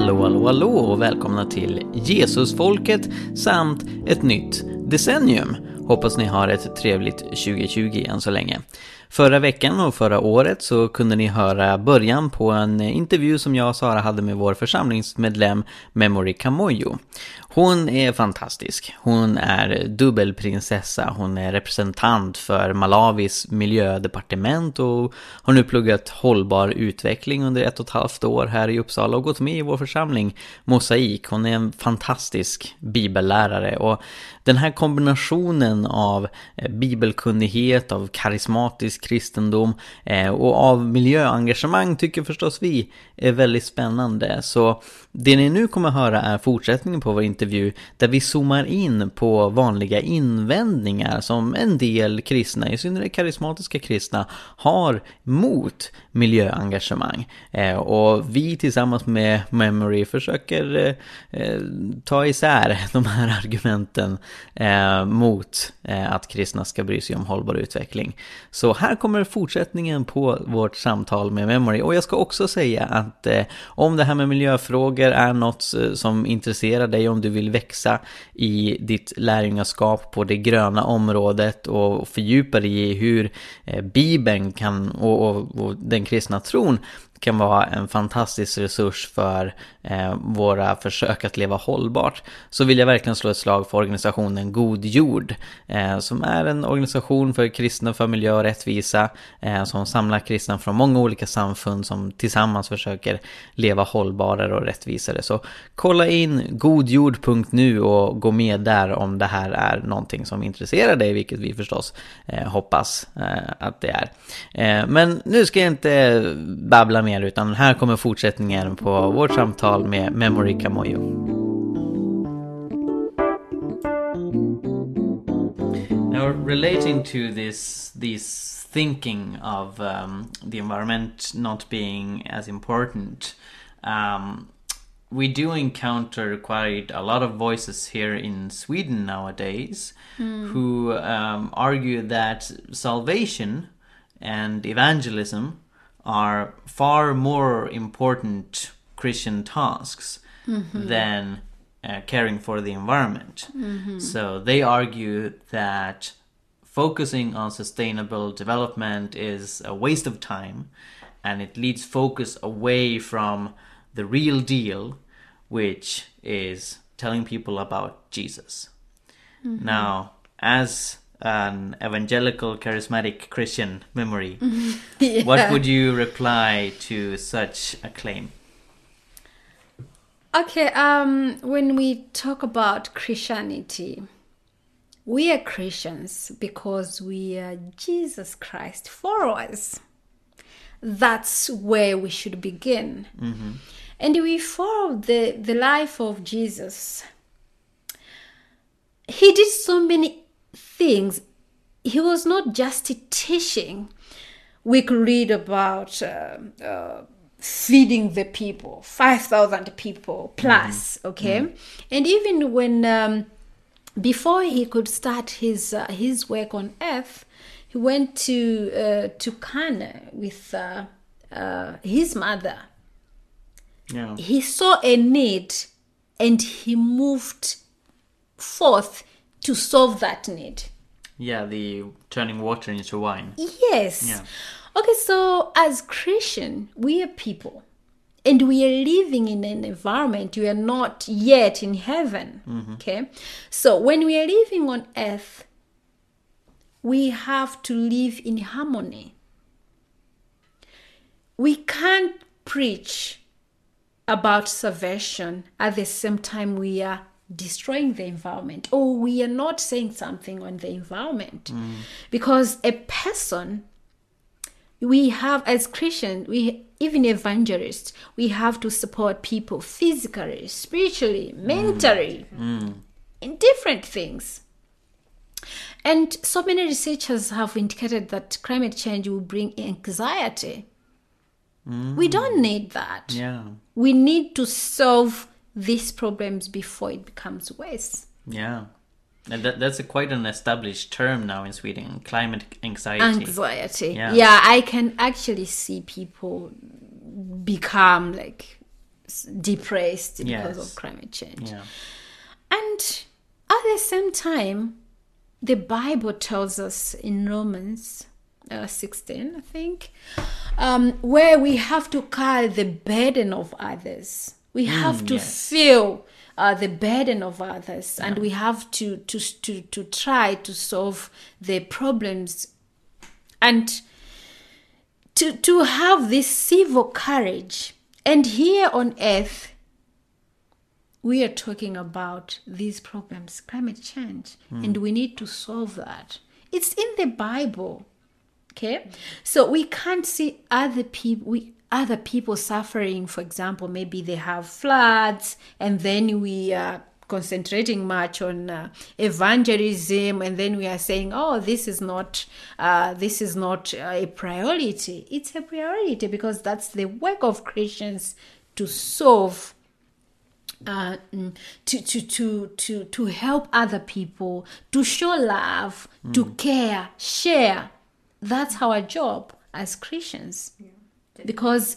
Hallå, hallå, hallå och välkomna till Jesusfolket samt ett nytt decennium. Hoppas ni har ett trevligt 2020 än så länge. Förra veckan och förra året så kunde ni höra början på en intervju som jag och Sara hade med vår församlingsmedlem Memory Kamoyo. Hon är fantastisk. Hon är dubbelprinsessa. Hon är representant för Malawis miljödepartement och har nu pluggat hållbar utveckling under ett och ett halvt år här i Uppsala och gått med i vår församling Mosaik. Hon är en fantastisk bibellärare och den här kombinationen av bibelkunnighet, av karismatisk kristendom eh, och av miljöengagemang tycker förstås vi är väldigt spännande. Så det ni nu kommer höra är fortsättningen på vår intervju där vi zoomar in på vanliga invändningar som en del kristna, i synnerhet karismatiska kristna, har mot miljöengagemang. Eh, och vi tillsammans med Memory försöker eh, eh, ta isär de här argumenten eh, mot eh, att kristna ska bry sig om hållbar utveckling. Så här här kommer fortsättningen på vårt samtal med Memory. Och jag ska också säga att eh, om det här med miljöfrågor är något eh, som intresserar dig, om du vill växa i ditt lärjungaskap på det gröna området och fördjupa dig i hur eh, Bibeln kan och, och, och den kristna tron kan vara en fantastisk resurs för eh, våra försök att leva hållbart så vill jag verkligen slå ett slag för organisationen God Jord eh, som är en organisation för kristna för miljö och rättvisa eh, som samlar kristna från många olika samfund som tillsammans försöker leva hållbarare och rättvisare. Så kolla in godjord.nu och gå med där om det här är någonting som intresserar dig, vilket vi förstås eh, hoppas eh, att det är. Eh, men nu ska jag inte babbla mer utan här kommer fortsättningen på vårt samtal med Memory Kamoyo. Now, relating to this, this thinking of um, the environment not being as important, um, we do encounter quite a lot of voices here in Sweden nowadays who um, argue that salvation and evangelism are far more important Christian tasks mm-hmm. than uh, caring for the environment. Mm-hmm. So they argue that focusing on sustainable development is a waste of time and it leads focus away from the real deal, which is telling people about Jesus. Mm-hmm. Now, as an evangelical charismatic Christian Memory, what would you reply to such a claim? Okay, um, when we talk about Christianity, we are Christians because we are Jesus Christ followers. That's where we should begin. And we follow the, the life of Jesus. He did so many things. He was not just teaching. We could read about uh, uh, feeding the people, 5,000 people plus, okay? And even when, um, before he could start his, uh, his work on earth, he went to, uh, to Cana with uh, uh, his mother. Yeah. He saw a need and he moved forth to solve that need. Yeah, the turning water into wine. Yes. Yeah. Okay, so as Christian, we are people. And we are living in an environment we are not yet in heaven. Mm-hmm. Okay? So when we are living on earth, we have to live in harmony. We can't preach about salvation at the same time we are destroying the environment. Or we are not saying something on the environment. Because a person we have as christians we even evangelists we have to support people physically spiritually mentally in different things. And so many researchers have indicated that climate change will bring anxiety. We don't need that. Yeah. we need to solve these problems before it becomes worse Yeah. And that, that's a quite an established term now in Sweden climate anxiety. anxiety Yeah. yeah. i can actually see people become like depressed because Yes. of climate change. Yeah. And at the same time, the Bible tells us in Romans uh, 16, I think, um, where we have to carry the burden of others. We hmm, have to yes. feel uh, the burden of others, and we have to, to to to try to solve the problems, and to to have this civil courage. And here on earth, we are talking about these problems, climate change, hmm. and we need to solve that. It's in the Bible. Okay? Hmm. So we can't see other people we other people suffering, for example, maybe they have floods and then we are concentrating much on uh, evangelism and then we are saying oh this is not uh, this is not uh, a priority it's a priority because that's the work of christians to solve uh, mm, to, to, to, to, to help other people, to show love, to care, share. That's our job as Christians. Because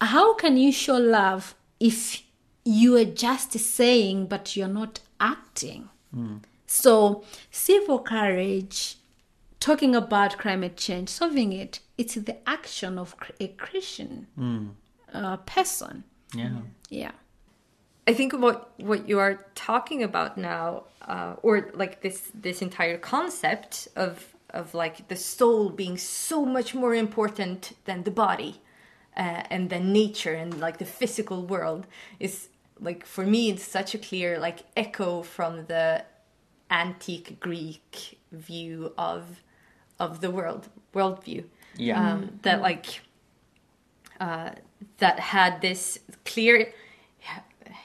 how can you show love if you are just saying but you're not acting? So, civil courage, talking about climate change, solving it, it's the action of a Christian uh, person. Yeah. Yeah. I think what what you are talking about now, uh, or like this this entire concept of of like the soul being so much more important than the body, uh, and then nature and like the physical world is like for me it's such a clear like echo from the antique Greek view of of the world worldview. Yeah. Um, that like uh, that had this clear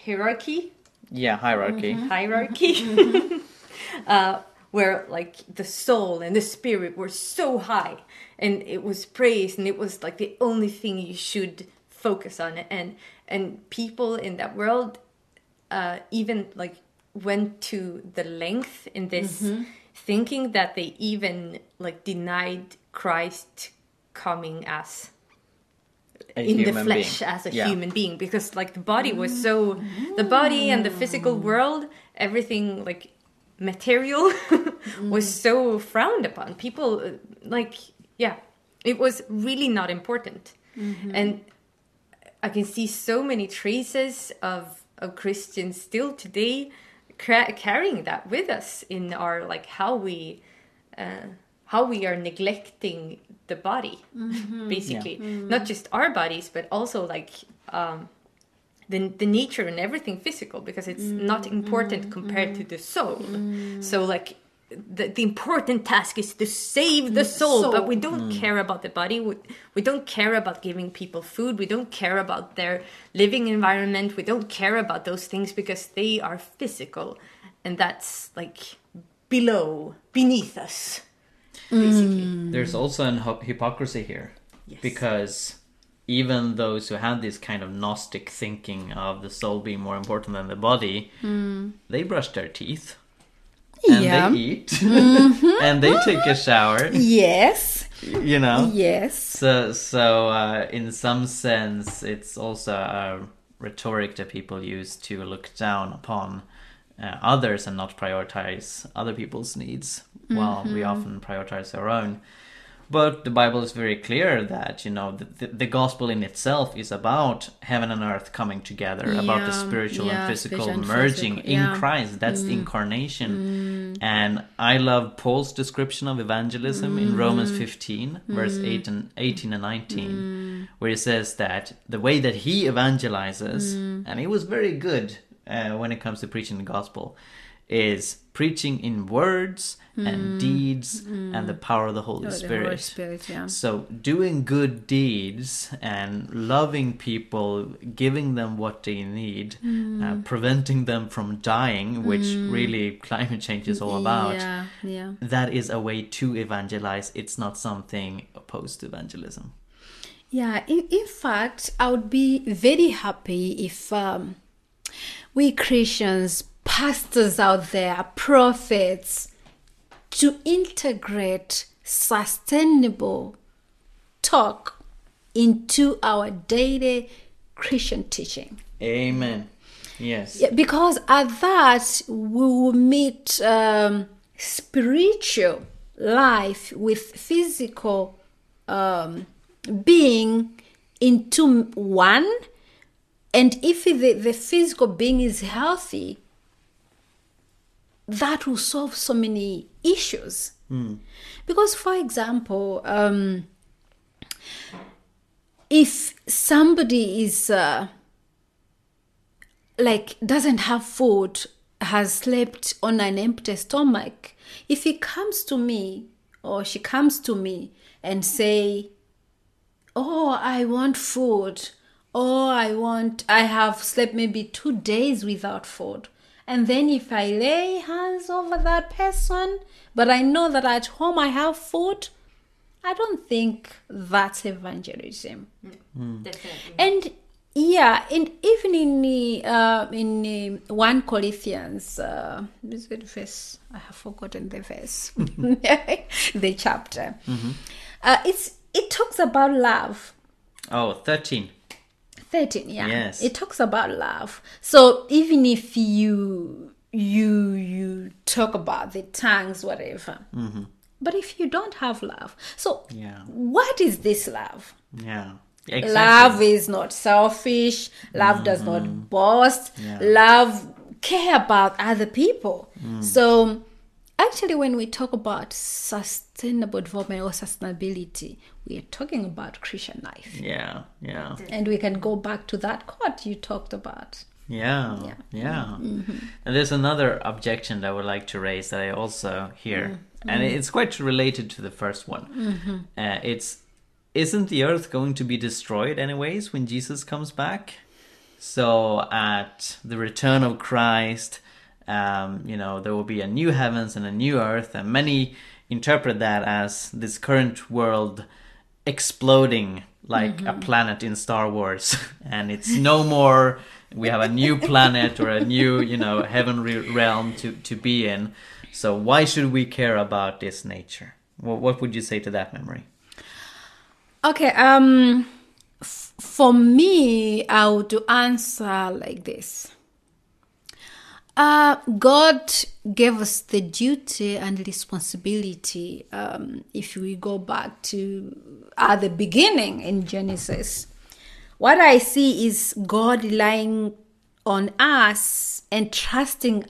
hierarchy Yeah, hierarchy. hierarchy uh, where like the soul and the spirit were so high and it was praised and it was like the only thing you should focus on and and people in that world uh, even like went to the length in this thinking that they even like denied christ coming as A in the flesh being. as a Yeah. human being because like the body was so the body and the physical world everything like material was so frowned upon. People uh, like yeah it was really not important. And i can see so many traces of of christians still today cra- carrying that with us in our like how we uh, how we are neglecting the body basically. Not just our bodies but also like um the, the nature and everything physical because it's mm, not important mm, compared to mm. the soul. So like the, the important task is to save the soul, but we don't care about the body. We, we don't care about giving people food. We don't care about their living environment. We don't care about those things because they are physical and that's like below beneath us basically. There's also an hypocrisy here. Yes. Because even those who have this kind of Gnostic thinking of the soul being more important than the body, they brush their teeth. And Yeah. they eat. and they take a shower. Yes. You know? Yes. So, so uh, in some sense, it's also a rhetoric that people use to look down upon uh, others and not prioritize other people's needs, while we often prioritize our own. But the Bible is very clear that you know the, the, the gospel in itself is about heaven and earth coming together, about the spiritual yeah, and physical spiritual and merging physical, in. Christ. That's the mm. incarnation. Mm. And I love Paul's description of evangelism in mm. Romans 15, verse 8 and 18 and 19, where he says that the way that he evangelizes, and he was very good uh, when it comes to preaching the gospel, is preaching in words and deeds and the power of the Holy Oh, the Spirit. Holy Spirit, yeah. So, doing good deeds and loving people, giving them what they need, Mm. uh, preventing them from dying, which really climate change is all about, Yeah, yeah. that is a way to evangelize. It's not something opposed to evangelism. Yeah, in, in fact, I would be very happy if um, we Christians, pastors out there, prophets, to integrate sustainable talk into our daily Christian teaching. Amen. Yes. Yeah, because at that we will meet um, spiritual life with physical um, being into one and if the, the physical being is healthy that will solve so many issues. Because for example um, if somebody is uh, like doesn't have food has slept on an empty stomach if he comes to me or she comes to me and say oh i want food. Oh i want i have slept maybe two days without food and then if i lay hands over that person but i know that at home i have food i don't think that's evangelism Definitely. and yeah, and even in the, uh, in the one Corinthians, uh, is it verse? I have forgotten the verse, the chapter. Uh, it's it talks about love. Oh, 13. 13 yeah Yes. it talks about love so even if you you you talk about the tongues whatever mm-hmm. but if you don't have love so Yeah. what is this love Yeah. Exactly. love is not selfish love does not mm-hmm. boast Yeah. love care about other people mm. so actually when we talk about sustainable development or sustainability we are talking about christian life Yeah. Yeah. and we can go back to that quote you talked about Yeah, Yeah. yeah. Mm-hmm. And there's another objection that I would like to raise that I also hear, mm. and mm. it's quite related to the first one. Mm-hmm. Uh, it's isn't the earth going to be destroyed anyways when Jesus comes back? So at the return of Christ, um, you know, there will be a new heavens and a new earth, and many interpret that as this current world exploding like a planet in Star Wars, and it's no more. We have a new planet or a new, you know, heavenly realm to to be in. So why should we care about this nature? What, what would you say to that Memory? Okay, um f- for me I would answer like this. Uh, God gave us the duty and responsibility. Um, if we go back to at the beginning in Genesis, what I see is God relying on us and trusting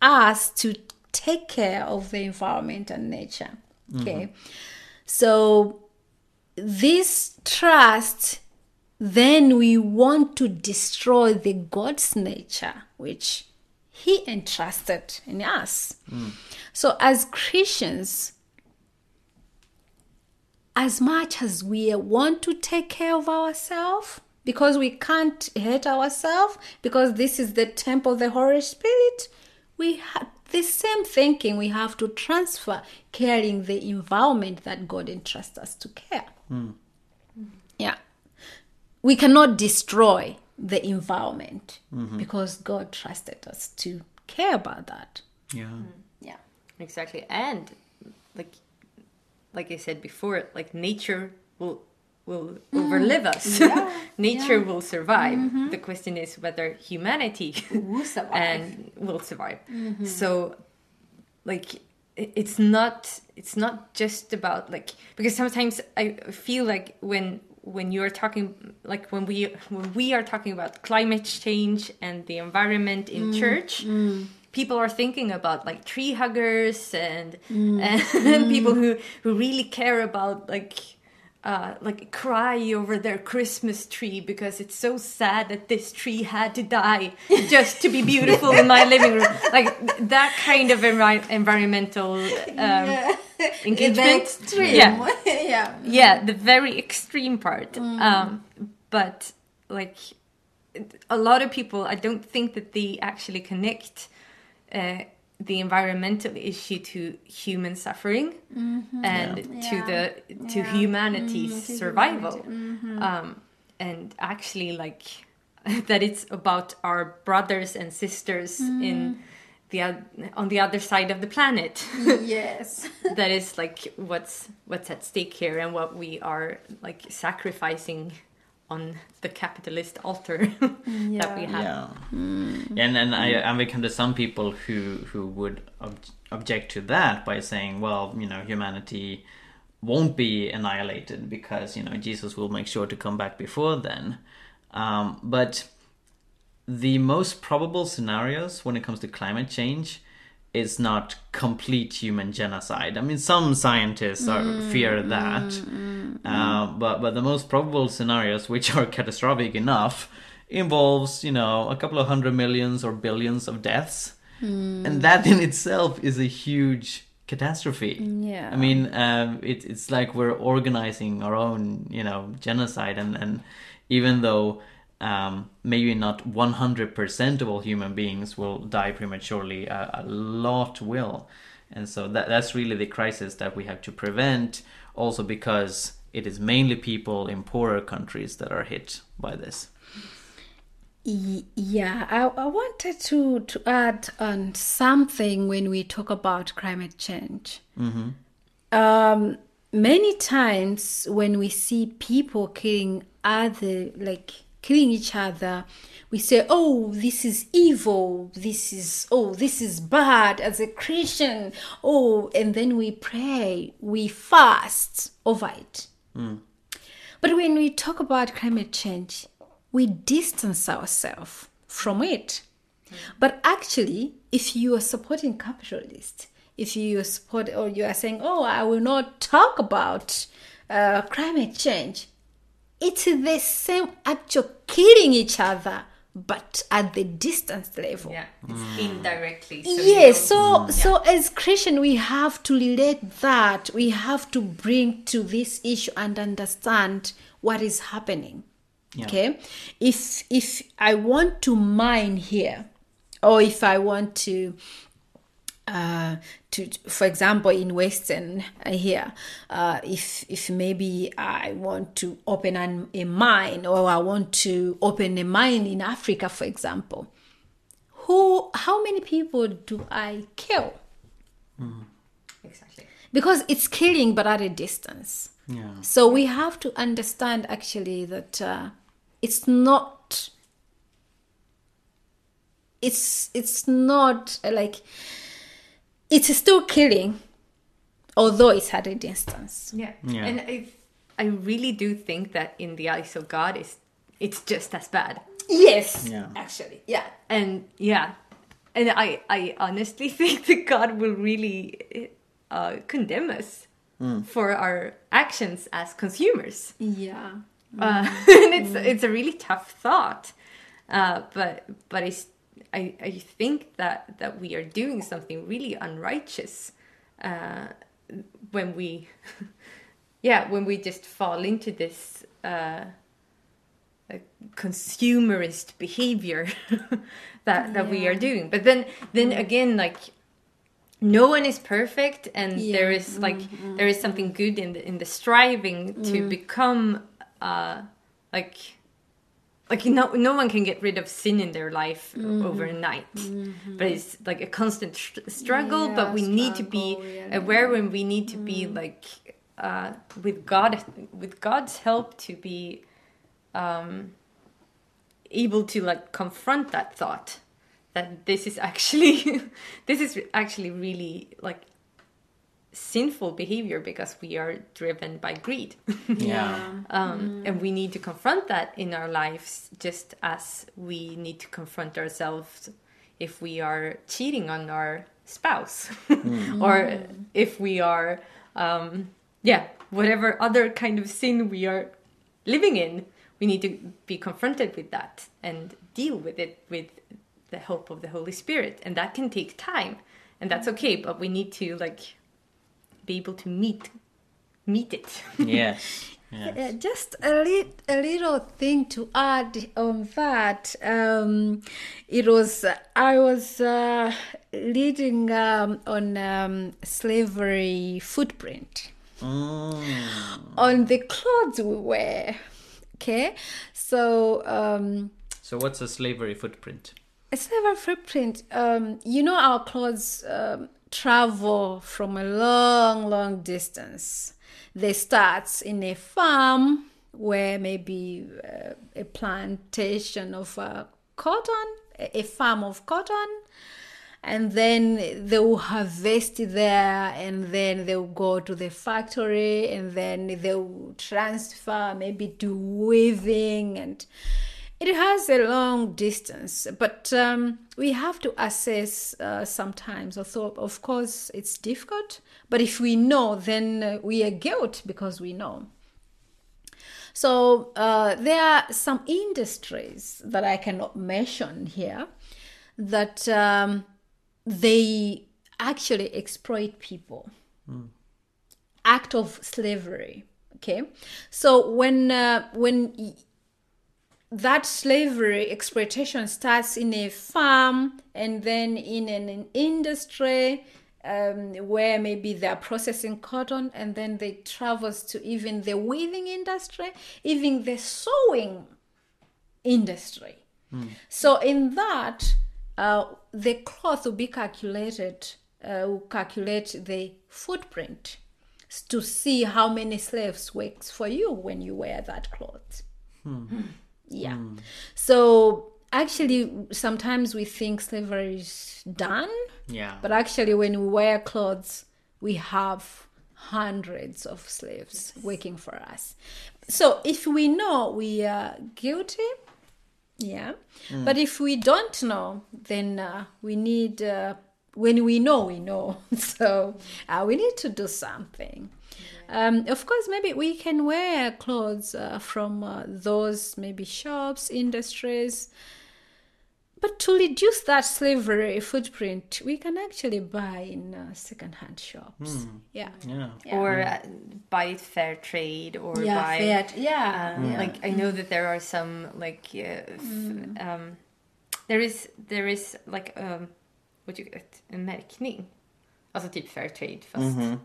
us to take care of the environment and nature. Okay, so this trust then we want to destroy the god's nature which he entrusted in us. So as christians as much as we want to take care of ourselves because we can't hurt ourselves because this is the temple of the holy spirit we have the same thinking we have to transfer caring the environment that god entrusts us to care. Hmm. Yeah. We cannot destroy the environment mm-hmm. because god trusted us to care about that Yeah, mm. yeah Exactly. And like like I said before, like nature will will mm. overlive us. nature will survive. Mm-hmm. The question is whether humanity Will survive. and will survive. Mm-hmm. So like it's not it's not just about like because sometimes I feel like when when you're talking like when we when we are talking about climate change and the environment in mm, church mm. people are thinking about like tree huggers and mm. and people who who really care about like uh, like cry over their Christmas tree because it's so sad that this tree had to die just to be beautiful in my living room. Like that kind of envi- environmental um, engagement. extreme Yeah, yeah yeah, the very extreme part. Um, but like a lot of people, I don't think that they actually connect uh, the environmental issue to human suffering and to Yeah. the to Yeah. humanity's Mm, to survival. Um, and actually, like that, it's about our brothers and sisters in the oth- on the other side of the planet. yes that is like what's what's at stake here and what we are like sacrificing on the capitalist altar that we have. Yeah, and and I and we come to some people who who would ob- object to that by saying, well, you know, humanity won't be annihilated because you know Jesus will make sure to come back before then. Um, but the most probable scenarios when it comes to climate change is not complete human genocide. I mean, some scientists are, mm, fear that, mm, mm, uh, but but the most probable scenarios, which are catastrophic enough, involves you know a couple of hundred millions or billions of deaths, and that in itself is a huge catastrophe. Yeah. I mean, um, it, it's like we're organizing our own, you know, genocide, and, and even though um, maybe not 100% of all human beings will die prematurely, a, a lot will. And so that, that's really the crisis that we have to prevent, also because it is mainly people in poorer countries that are hit by this. Yeah, I, I wanted to, to add on something when we talk about climate change. Um, many times when we see people killing other, like killing each other, we say, "Oh, this is evil. This is oh, this is bad." As a Christian, oh, and then we pray, we fast over it. But when we talk about climate change, we distance ourselves from it. But actually, if you are supporting capitalists, if you support or you are saying, "Oh, I will not talk about uh, climate change," it's the same actual killing each other, but at the distance level. Yeah, it's indirectly. So you Yes, don't- mm, so so as Christian, we have to relate that. We have to bring to this issue and understand what is happening. Okay, if if I want to mine here, or if I want to uh, to for example in western uh, here uh, if if maybe i want to open an, a mine or i want to open a mine in africa for example who how many people do i kill exactly. because it's killing but at a distance Yeah. so we have to understand actually that uh, it's not it's it's not like it's still killing although it's at a distance Yeah. Yeah. And I, I really do think that in the eyes of God, is it's just as bad. yes Yeah. actually yeah And yeah, and I, I honestly think that God will really uh, condemn us for our actions as consumers. yeah Uh, and it's it's a really tough thought, uh, but but it's, I I think that that we are doing something really unrighteous uh, when we yeah when we just fall into this uh, uh, consumerist behavior that that we are doing. But then then again like no one is perfect and there Yeah. is like there is something good in the in the striving to become uh like like no no one can get rid of sin in their life overnight. But it's like a constant str- struggle but Yeah, we need to be yeah. aware when we need to be like uh with god with god's help to be um able to like confront that thought that this is actually this is actually really like sinful behavior because we are driven by greed. Yeah. um, and we need to confront that in our lives just as we need to confront ourselves if we are cheating on our spouse. Or if we are um, yeah whatever other kind of sin we are living in we need to be confronted with that and deal with it with the help of the holy spirit. And that can take time. And that's okay but we need to like be able to meet meet it Yes. yes. Uh, just a, li- a little thing to add on that. Um, it was I was uh, reading um, on um, slavery footprint Mm. on the clothes we wear. Okay, so um, So what's a slavery footprint? a slavery footprint. Um, you know, our clothes um, travel from a long, long distance. They start in a farm where maybe uh, a plantation of uh, cotton, a farm of cotton, and then they will harvest there, and then they will go to the factory, and then they will transfer maybe to weaving and it has a long distance, but um, we have to assess uh, sometimes. Although, of course, it's difficult, but if we know, then uh, we are guilt because we know. So uh, there are some industries that I cannot mention here that um, they actually exploit people. Act of slavery. Okay, so when uh, when that slavery exploitation starts in a farm and then in an, an industry um, where maybe they're processing cotton and then they travels to even the weaving industry even the sewing industry. So in that uh, the cloth will be calculated uh, will calculate the footprint to see how many slaves works for you when you wear that cloth yeah. So actually, sometimes we think slavery is done, Yeah. but actually, when we wear clothes, we have hundreds of slaves working for us. So if we know we are guilty, yeah. But if we don't know, then uh, we need. Uh, when we know, we know. So uh, we need to do something. Um, of course, maybe we can wear clothes uh, from uh, those maybe shops, industries. But to reduce that slavery footprint, we can actually buy in uh, second-hand shops. Yeah. Yeah. or uh, buy it fair trade or Yeah, buy fair- yeah, um, yeah. like i know that there are some like uh, f- Mm. um, there is there is like um, what you en märkning alltså typ fair trade fast what do you Mm-hmm.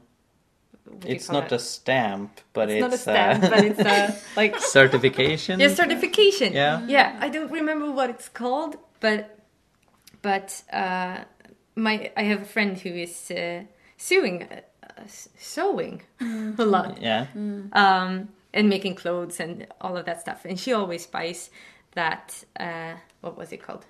It's not it? a stamp, but it's it's, not a stamp uh, but it's a like certification. yeah certification Yeah. yeah i don't remember what it's called but but uh my i have a friend who is uh, sewing uh, sewing a lot Yeah. um, and making clothes and all of that stuff. And she always buys that uh, what was it called?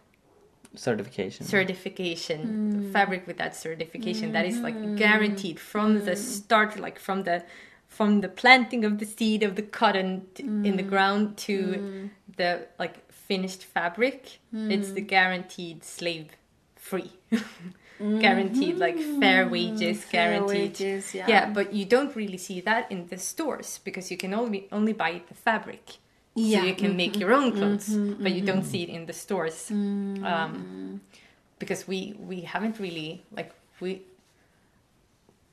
Certification. Certification. Hmm. Fabric with that certification that is like hmm. guaranteed from the hmm. start, like from the from the planting of the seed of the cotton t- in the ground to the like finished fabric. It's the guaranteed slave free. Mm-hmm. guaranteed like fair wages guaranteed. wages, yeah. yeah but you don't really see that in the stores because you can only only buy the fabric Yeah. so you can make mm-hmm. your own clothes mm-hmm. but you don't see it in the stores mm. um, because we we haven't really like we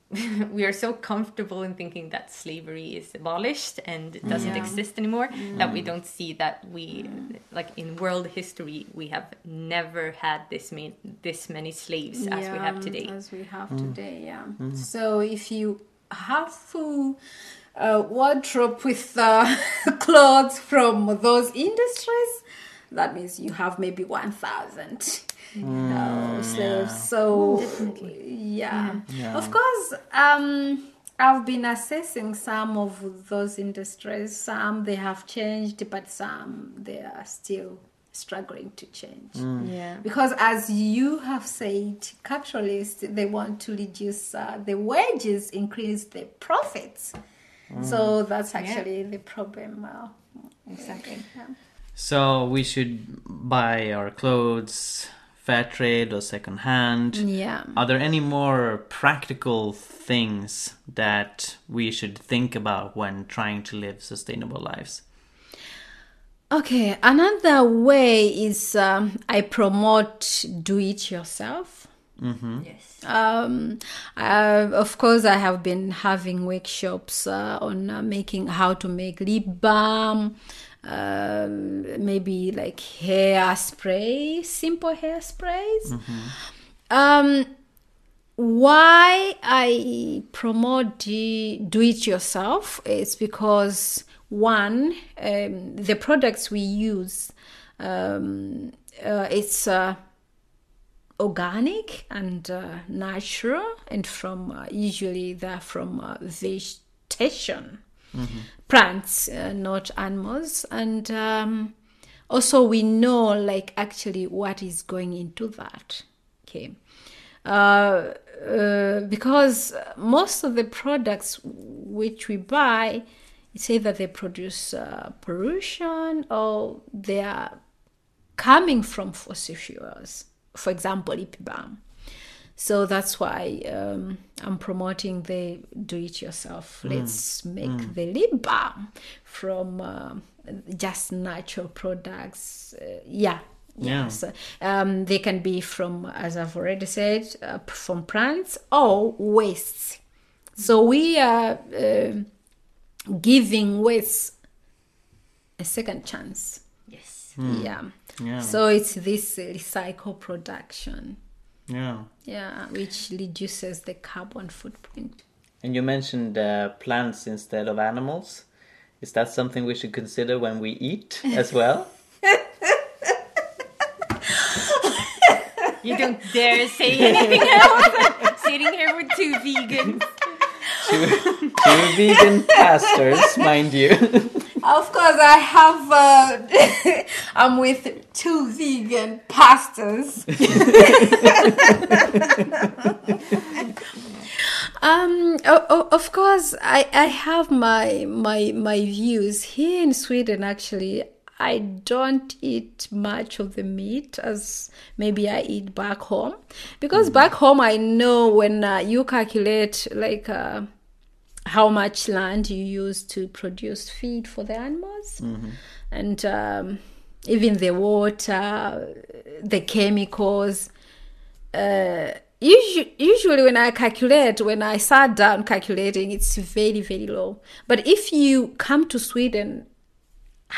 we are so comfortable in thinking that slavery is abolished and it doesn't Yeah. exist anymore that we mm. don't see that we mm. like in world history we have never had this many this many slaves as we have today. As we have today, yeah. So if you have full uh, wardrobe with uh, clothes from those industries, that means you have maybe 1,000 uh, slaves. So, yeah. Yeah. Of course, um, I've been assessing some of those industries. Some they have changed, but some they are still struggling to change yeah because as you have said capitalists they want to reduce uh, the wages increase the profits so that's actually the problem uh, exactly yeah. So we should buy our clothes fair trade or second hand. yeah Are there any more practical things that we should think about when trying to live sustainable lives? okay another way is um, i promote do it yourself yes. Um, uh, of course, I have been having workshops uh, on uh, making how to make lip balm, um, maybe like hair spray, simple hair sprays. Um, why I promote the do it yourself is because one, um, the products we use, um, uh, it's uh, organic and uh, natural and from uh, usually they're from uh, vegetation plants, uh, not animals. And um, also, we know like actually what is going into that. Okay. Uh, uh, because most of the products which we buy, it's either they produce uh, pollution or they are coming from fossil fuels. For example, lip balm. So that's why um, I'm promoting the do-it-yourself. Let's make the lip balm from uh, just natural products. Uh, yeah. Yeah. Yes. Um, they can be from, as I've already said, uh, from plants or wastes. So we are uh, giving wastes a second chance. Yes. Yeah. Yeah. So it's this recycle production. Yeah. Yeah, which reduces the carbon footprint. And you mentioned uh, plants instead of animals. Is that something we should consider when we eat as well? You don't dare say anything else. Sitting here with two vegans. two, two vegan pastors, mind you. Of course, I have. Uh, I'm with two vegan pastors. um. o- o- of course, I I have my my my views here in Sweden. Actually, I don't eat much of the meat as maybe I eat back home, because back home I know when uh, you calculate like. Uh, how much land you use to produce feed for the animals. And um, even the water the chemicals uh, usually, usually when i calculate when i sat down calculating it's very very low. But if you come to sweden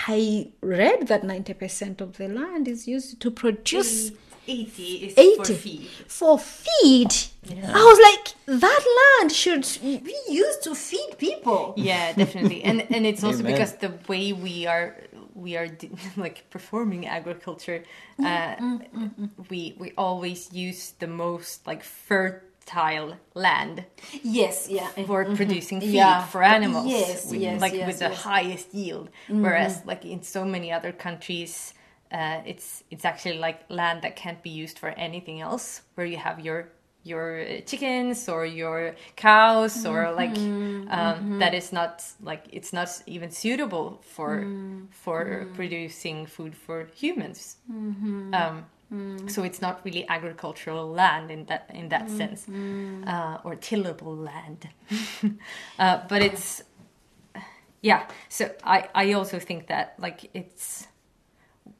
i read that 90% of the land is used to produce 80 is 80 for feed. for feed i was like that land should be used to feed people Yeah, definitely. And and it's also Amen. because the way we are we are like performing agriculture, mm, uh, mm, mm, we we always use the most like fertile land yes yeah for mm-hmm. producing feed Yeah. for animals. Yes, with- yes, like yes, with the yes. Mm-hmm. highest yield. Whereas mm-hmm. like in so many other countries, uh, it's it's actually like land that can't be used for anything else, where you have your your uh, chickens or your cows or like um, that is not like it's not even suitable for for producing food for humans. Um, So it's not really agricultural land in that in that sense, uh, or tillable land. uh, but it's yeah. So I I also think that like it's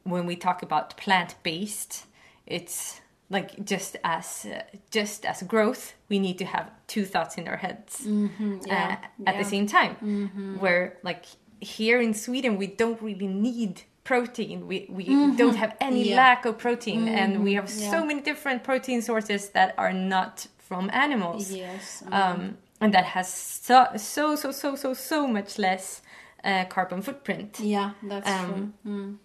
when we talk about plant based, it's like just as uh, just as growth, we need to have two thoughts in our heads yeah, uh, at the same time. Where like here in Sweden, we don't really need protein. We we don't have any Yeah. lack of protein, and we have yeah. so many different protein sources that are not from animals yes um, and that has so so so so so so much less uh, carbon footprint. yeah that's um, true mm.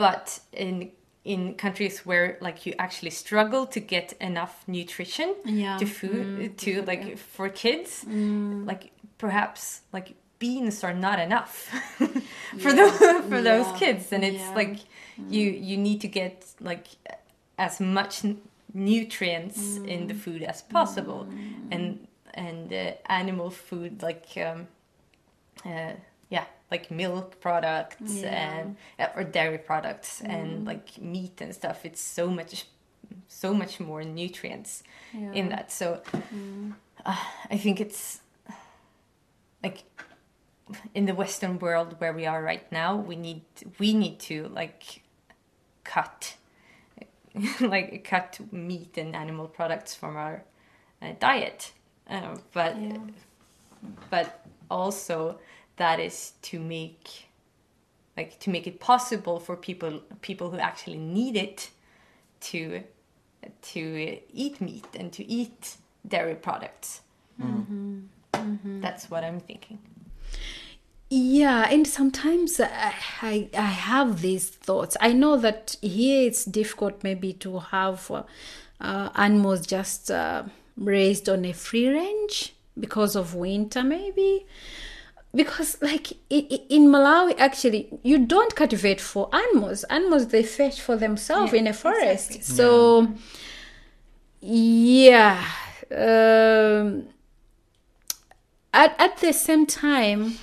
But in in countries where like you actually struggle to get enough nutrition Yeah. to food to like for kids, like perhaps like beans are not enough for the, for those kids, and it's Yeah. like you you need to get like as much n- nutrients in the food as possible, and and uh, animal food like um, uh, yeah like milk products Yeah. and uh, or dairy products and like meat and stuff. It's so much so much more nutrients in that. So uh, I think it's like in the Western world where we are right now, we need we need to like cut like cut meat and animal products from our uh, diet. Uh, but but also that is to make like to make it possible for people people who actually need it to to eat meat and to eat dairy products. That's what I'm thinking. Yeah, and sometimes I, I I have these thoughts. I know that here it's difficult maybe to have uh, uh, animals just uh, raised on a free range because of winter, maybe. Because like in Malawi, actually, you don't cultivate for animals. Animals they fetch for themselves Yeah, in a forest. exactly. So, yeah. Um, at at the same time,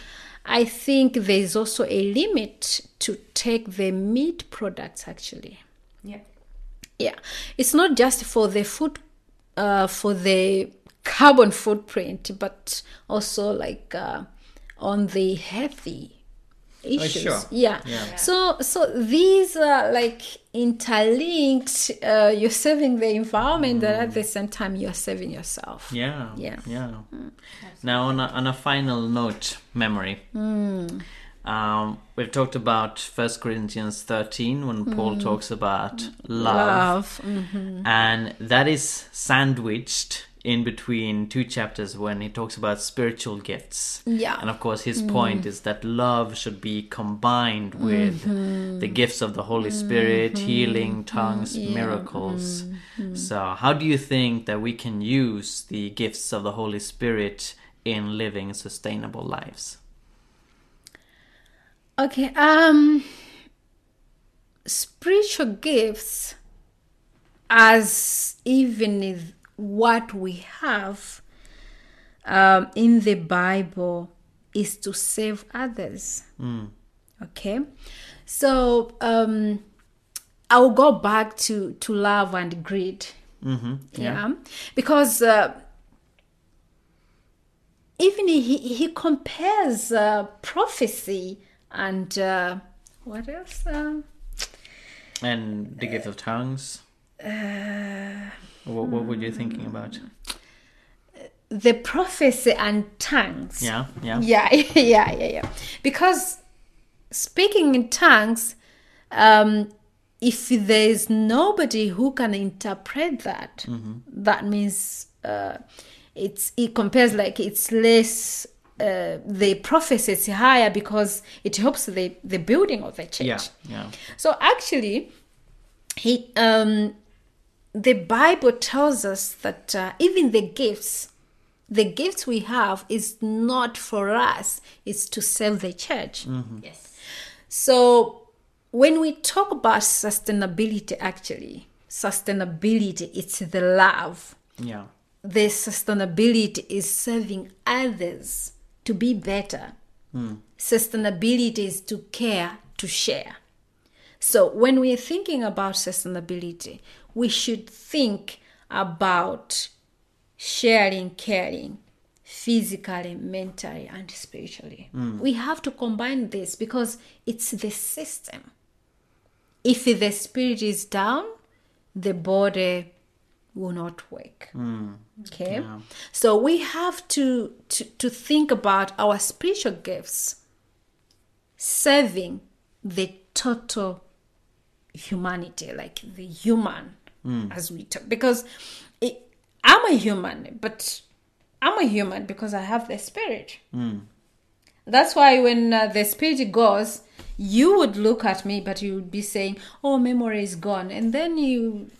I think there is also a limit to take the meat products. Actually, Yeah. yeah, it's not just for the food, uh, for the carbon footprint, but also like uh, on the healthy issues. sure. Yeah. Yeah. So so these are like interlinked. Uh, you're serving the environment, and at the same time you're serving yourself. Yeah. Yeah. Yeah. Now, on a, on a final note, Memory. Um, we've talked about First Corinthians 13 when Paul talks about love, Love. Mhm. and that is sandwiched in between two chapters when he talks about spiritual gifts. Yeah. And of course, his mm. point is that love should be combined with mm-hmm. the gifts of the Holy Spirit, mm-hmm. healing, tongues, miracles. Mm-hmm. So, how do you think that we can use the gifts of the Holy Spirit in living sustainable lives? Okay. Um spiritual gifts as even if what we have um, in the Bible is to save others. Okay. So um I'll go back to to love and greed. Mm-hmm. Yeah. Because uh, even he he compares uh, prophecy and uh, what else? Uh, And the gift of tongues. What, what were you thinking about? the prophecy and tongues. Yeah, yeah. Yeah, yeah, yeah, yeah. Because speaking in tongues, um, if there is nobody who can interpret that, that means uh, it's it compares like it's less. Uh, the prophecy is higher because it helps the the building of the church. Yeah, yeah. So actually, he um, the Bible tells us that uh, even the gifts, the gifts we have, is not for us; it's to serve the church. Yes. So when we talk about sustainability, actually, sustainability it's the love. Yeah. The sustainability is serving others to be better. Sustainability is to care, to share. So when we're thinking about sustainability, we should think about sharing, caring, physically, mentally, and spiritually. Hmm. We have to combine this because it's the system. If the spirit is down, the body will not work. Hmm. Okay? So we have to, to, to think about our spiritual gifts serving the total humanity, like the human, Mm. as we talk. Because it, I'm a human, but I'm a human because I have the spirit. Mm. That's why when uh, the spirit goes, you would look at me, but you would be saying, "Oh, Memory is gone," and then you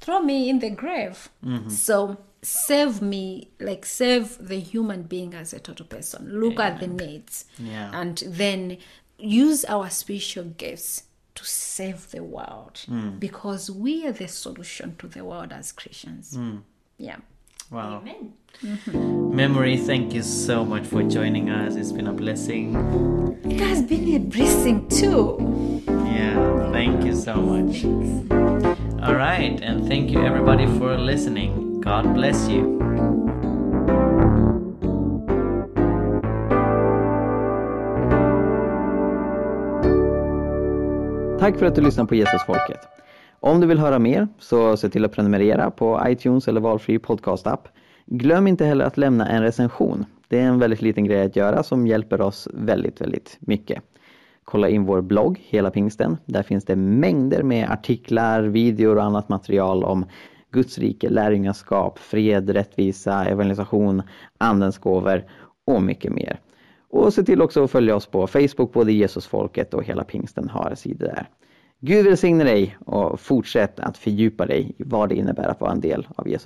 throw me in the grave. Mm-hmm. So save me, like save the human being as a total person. Look at the needs, Yeah. and then use our spiritual gifts to save the world hmm. because we are the solution to the world as Christians. Hmm. Yeah. Wow. Amen. Mm-hmm. Memory, thank you so much for joining us. It's been a blessing. It has been a blessing too. Yeah, thank you so much. All right, and thank you everybody for listening. God bless you. Tack för att du lyssnar på Jesusfolket. Om du vill höra mer så se till att prenumerera på iTunes eller valfri podcastapp. Glöm inte heller att lämna en recension. Det är en väldigt liten grej att göra som hjälper oss väldigt, väldigt mycket. Kolla in vår blogg Hela Pingsten. Där finns det mängder med artiklar, videor och annat material om Guds rike, lärjungaskap, fred, rättvisa, evangelisation, andens gåvor och mycket mer. Och se till också att följa oss på Facebook, både Jesusfolket och Hela Pingsten har sidor där. Gud välsigne dig och fortsätt att fördjupa dig i vad det innebär att vara en del av Jesus.